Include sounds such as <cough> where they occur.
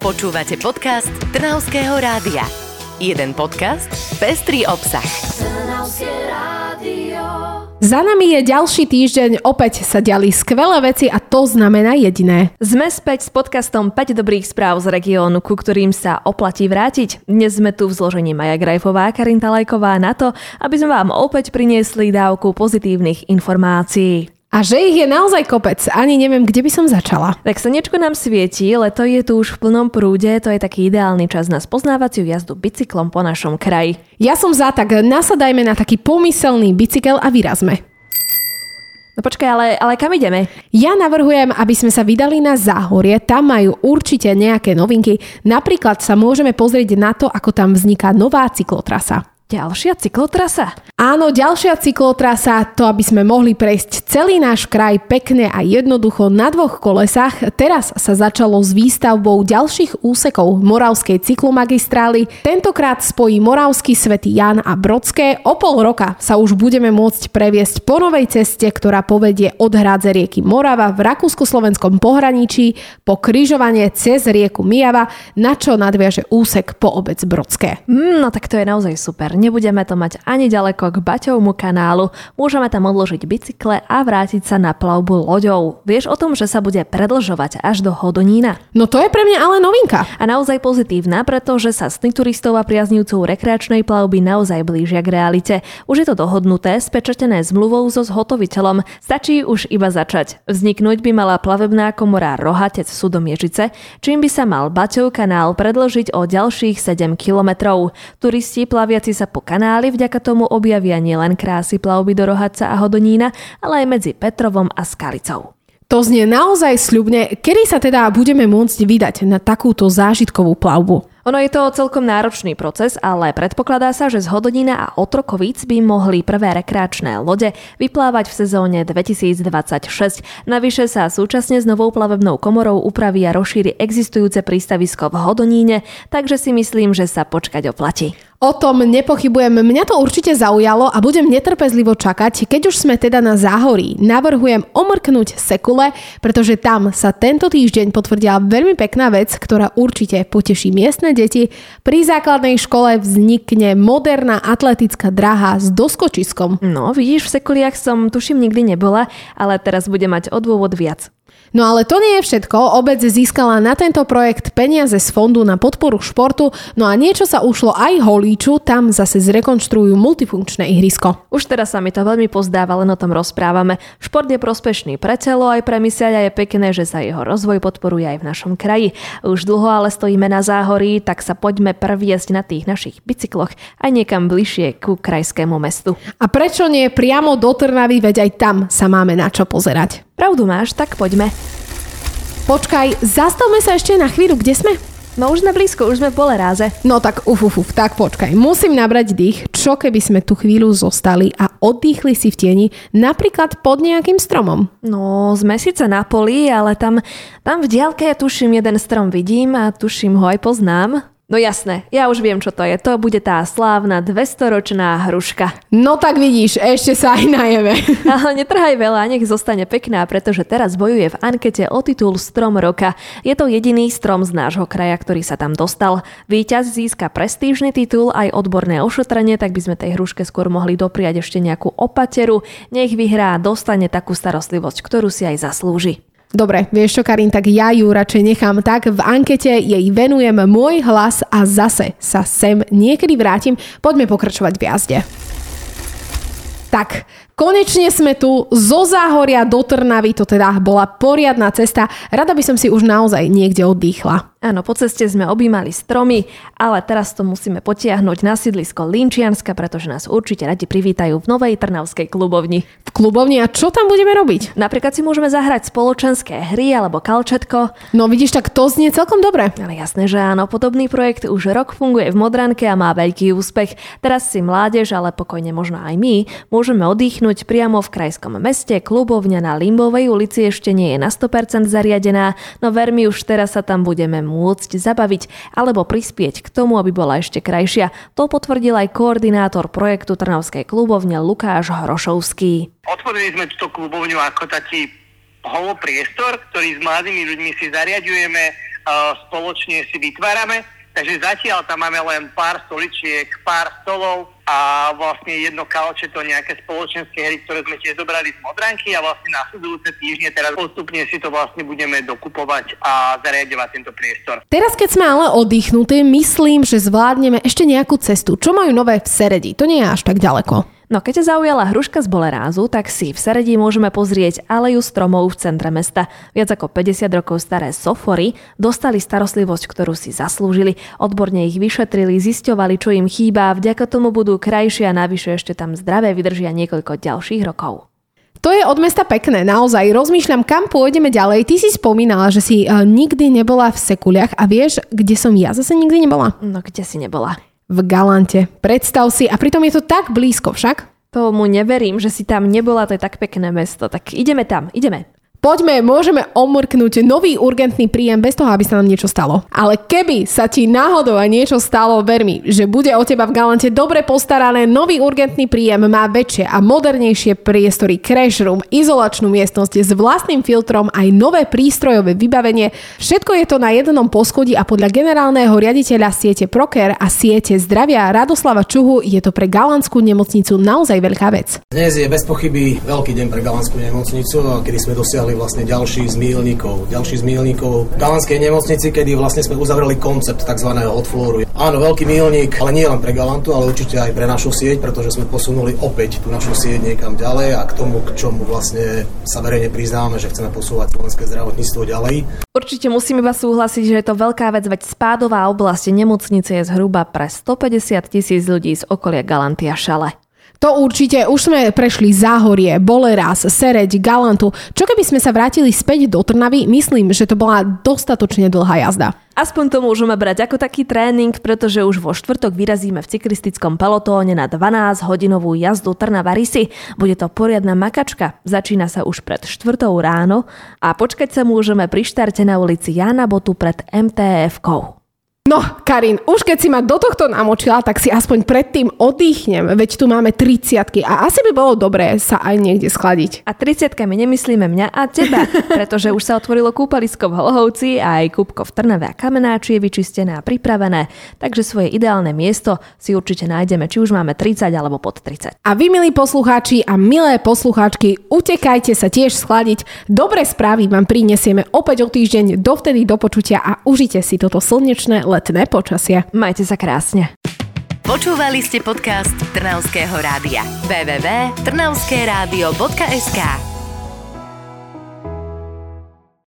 Počúvate podcast Trnavského rádia. Jeden podcast, pestrý obsah. Za nami je ďalší týždeň, opäť sa diali skvelé veci a to znamená jediné. Sme späť s podcastom 5 dobrých správ z regiónu, ku ktorým sa oplatí vrátiť. Dnes sme tu v zložení Maja Grajfová a Karinta Lajková na to, aby sme vám opäť priniesli dávku pozitívnych informácií. A že ich je naozaj kopec, ani neviem, kde by som začala. Tak slnečko nám svieti, leto je tu už v plnom prúde, to je taký ideálny čas na spoznávaciu jazdu bicyklom po našom kraji. Ja som za, tak nasadajme na taký pomyselný bicykel a vyrazme. No počkaj, ale, ale kam ideme? Ja navrhujem, aby sme sa vydali na záhorie, tam majú určite nejaké novinky. Napríklad sa môžeme pozrieť na to, ako tam vzniká nová cyklotrasa. Ďalšia cyklotrasa? Áno, ďalšia cyklotrasa, to aby sme mohli prejsť celý náš kraj pekne a jednoducho na dvoch kolesách. Teraz sa začalo s výstavbou ďalších úsekov Moravskej cyklomagistrály. Tentokrát spojí Moravský svätý Jan a Brodské. O pol roka sa už budeme môcť previesť po novej ceste, ktorá povedie od hrádze rieky Morava v Rakúsko-Slovenskom pohraničí po križovanie cez rieku Mijava, na čo nadviaže úsek po obec Brodské. Mm, no tak to je naozaj super nebudeme to mať ani ďaleko k Baťovmu kanálu, môžeme tam odložiť bicykle a vrátiť sa na plavbu loďou. Vieš o tom, že sa bude predlžovať až do Hodonína? No to je pre mňa ale novinka. A naozaj pozitívna, pretože sa sny turistov a priaznivcov rekreačnej plavby naozaj blížia k realite. Už je to dohodnuté, spečatené zmluvou so zhotoviteľom. Stačí už iba začať. Vzniknúť by mala plavebná komora Rohatec Sudomiežice, čím by sa mal Baťov kanál predložiť o ďalších 7 kilometrov. Turisti plaviaci sa po kanáli vďaka tomu objavia nielen krásy plavby do Rohaca a Hodonína, ale aj medzi Petrovom a Skalicou. To znie naozaj sľubne. Kedy sa teda budeme môcť vydať na takúto zážitkovú plavbu? Ono je to celkom náročný proces, ale predpokladá sa, že z Hodonina a Otrokovíc by mohli prvé rekreačné lode vyplávať v sezóne 2026. Navyše sa súčasne s novou plavebnou komorou upraví a rozšíri existujúce prístavisko v Hodoníne, takže si myslím, že sa počkať oplatí. O tom nepochybujem, mňa to určite zaujalo a budem netrpezlivo čakať, keď už sme teda na záhorí. Navrhujem omrknúť sekule, pretože tam sa tento týždeň potvrdila veľmi pekná vec, ktorá určite poteší miestne deti. Pri základnej škole vznikne moderná atletická dráha s doskočiskom. No, vidíš, v Sekuliach som tuším nikdy nebola, ale teraz bude mať odôvod viac. No ale to nie je všetko. Obec získala na tento projekt peniaze z fondu na podporu športu, no a niečo sa ušlo aj holíču, tam zase zrekonštruujú multifunkčné ihrisko. Už teraz sa mi to veľmi pozdáva, len o tom rozprávame. Šport je prospešný pre celo aj pre myseľ a je pekné, že sa jeho rozvoj podporuje aj v našom kraji. Už dlho ale stojíme na záhorí, tak sa poďme prviesť na tých našich bicykloch aj niekam bližšie ku krajskému mestu. A prečo nie priamo do Trnavy, veď aj tam sa máme na čo pozerať. Pravdu máš, tak poďme. Počkaj, zastavme sa ešte na chvíľu, kde sme? No už sme blízko, už sme v ráze. No tak uf, uf, uf, tak počkaj. Musím nabrať dých, čo keby sme tu chvíľu zostali a oddychli si v tieni, napríklad pod nejakým stromom. No, sme síce na poli, ale tam, tam v diálke tuším jeden strom vidím a tuším ho aj poznám. No jasné, ja už viem, čo to je. To bude tá slávna 200-ročná hruška. No tak vidíš, ešte sa aj najeme. <laughs> Ale netrhaj veľa, nech zostane pekná, pretože teraz bojuje v ankete o titul Strom roka. Je to jediný strom z nášho kraja, ktorý sa tam dostal. Výťaz získa prestížny titul aj odborné ošetrenie, tak by sme tej hruške skôr mohli dopriať ešte nejakú opateru. Nech vyhrá, dostane takú starostlivosť, ktorú si aj zaslúži. Dobre, vieš čo, Karin, tak ja ju radšej nechám tak. V ankete jej venujem môj hlas a zase sa sem niekedy vrátim. Poďme pokračovať v jazde. Tak, Konečne sme tu zo Záhoria do Trnavy, to teda bola poriadna cesta. Rada by som si už naozaj niekde oddychla. Áno, po ceste sme objímali stromy, ale teraz to musíme potiahnuť na sídlisko Linčianska, pretože nás určite radi privítajú v novej Trnavskej klubovni. V klubovni a čo tam budeme robiť? Napríklad si môžeme zahrať spoločenské hry alebo kalčetko. No vidíš, tak to znie celkom dobre. Ale jasné, že áno, podobný projekt už rok funguje v Modranke a má veľký úspech. Teraz si mládež, ale pokojne možno aj my, môžeme oddychnúť priamo v krajskom meste. Klubovňa na Limbovej ulici ešte nie je na 100% zariadená, no ver mi, už teraz sa tam budeme môcť zabaviť alebo prispieť k tomu, aby bola ešte krajšia. To potvrdil aj koordinátor projektu Trnavskej klubovne Lukáš Hrošovský. Otvorili sme túto klubovňu ako taký holopriestor, ktorý s mladými ľuďmi si zariadujeme spoločne si vytvárame. Takže zatiaľ tam máme len pár stoličiek, pár stolov a vlastne jedno kalče to nejaké spoločenské hry, ktoré sme tiež zobrali z Modranky a vlastne nasledujúce týždne teraz postupne si to vlastne budeme dokupovať a zariadovať tento priestor. Teraz keď sme ale oddychnutí, myslím, že zvládneme ešte nejakú cestu. Čo majú nové v Seredi? To nie je až tak ďaleko. No keď ťa zaujala hruška z bolerázu, tak si v Seredí môžeme pozrieť aleju stromov v centre mesta. Viac ako 50 rokov staré sofory dostali starostlivosť, ktorú si zaslúžili. Odborne ich vyšetrili, zisťovali, čo im chýba, vďaka tomu budú krajšie a navyše ešte tam zdravé vydržia niekoľko ďalších rokov. To je od mesta pekné, naozaj. Rozmýšľam, kam pôjdeme ďalej. Ty si spomínala, že si uh, nikdy nebola v Sekuliach a vieš, kde som ja zase nikdy nebola? No kde si nebola? V Galante. Predstav si, a pritom je to tak blízko však. Tomu neverím, že si tam nebola, to je tak pekné mesto. Tak ideme tam, ideme. Poďme, môžeme omrknúť nový urgentný príjem bez toho, aby sa nám niečo stalo. Ale keby sa ti náhodou aj niečo stalo, ver mi, že bude o teba v Galante dobre postarané, nový urgentný príjem má väčšie a modernejšie priestory, crash room, izolačnú miestnosť s vlastným filtrom, aj nové prístrojové vybavenie. Všetko je to na jednom poschodí a podľa generálneho riaditeľa siete Proker a siete zdravia Radoslava Čuhu je to pre Galantskú nemocnicu naozaj veľká vec. Dnes je bez pochyby veľký deň pre Galantskú nemocnicu, kedy sme dosiahli pridali vlastne ďalší z mílnikov. Ďalší z mílnikov v Galanskej nemocnici, kedy vlastne sme uzavreli koncept tzv. hotflooru. Áno, veľký mílnik, ale nie len pre Galantu, ale určite aj pre našu sieť, pretože sme posunuli opäť tú našu sieť niekam ďalej a k tomu, k čomu vlastne sa verejne priznávame, že chceme posúvať slovenské zdravotníctvo ďalej. Určite musím iba súhlasiť, že je to veľká vec, veď spádová oblasť nemocnice je zhruba pre 150 tisíc ľudí z okolia Galanty a Šale. To určite, už sme prešli Záhorie, Boleras, Sereď, Galantu. Čo keby sme sa vrátili späť do Trnavy, myslím, že to bola dostatočne dlhá jazda. Aspoň to môžeme brať ako taký tréning, pretože už vo štvrtok vyrazíme v cyklistickom pelotóne na 12-hodinovú jazdu Trnava Rysy. Bude to poriadna makačka. Začína sa už pred štvrtou ráno a počkať sa môžeme pri štarte na ulici Jana Botu pred MTF-kou. No, Karin, už keď si ma do tohto namočila, tak si aspoň predtým oddychnem, veď tu máme 30 a asi by bolo dobré sa aj niekde schladiť. A 30 my nemyslíme mňa a teba, <laughs> pretože už sa otvorilo kúpalisko v Holhovci a aj kúpko v Trnave a Kamenáči je vyčistené a pripravené, takže svoje ideálne miesto si určite nájdeme, či už máme 30 alebo pod 30. A vy, milí poslucháči a milé poslucháčky, utekajte sa tiež schladiť. Dobré správy vám prinesieme opäť o týždeň, dovtedy do počutia a užite si toto slnečné letné počasie. Majte sa krásne. Počúvali ste podcast Trnavského rádia. www.trnavskeradio.sk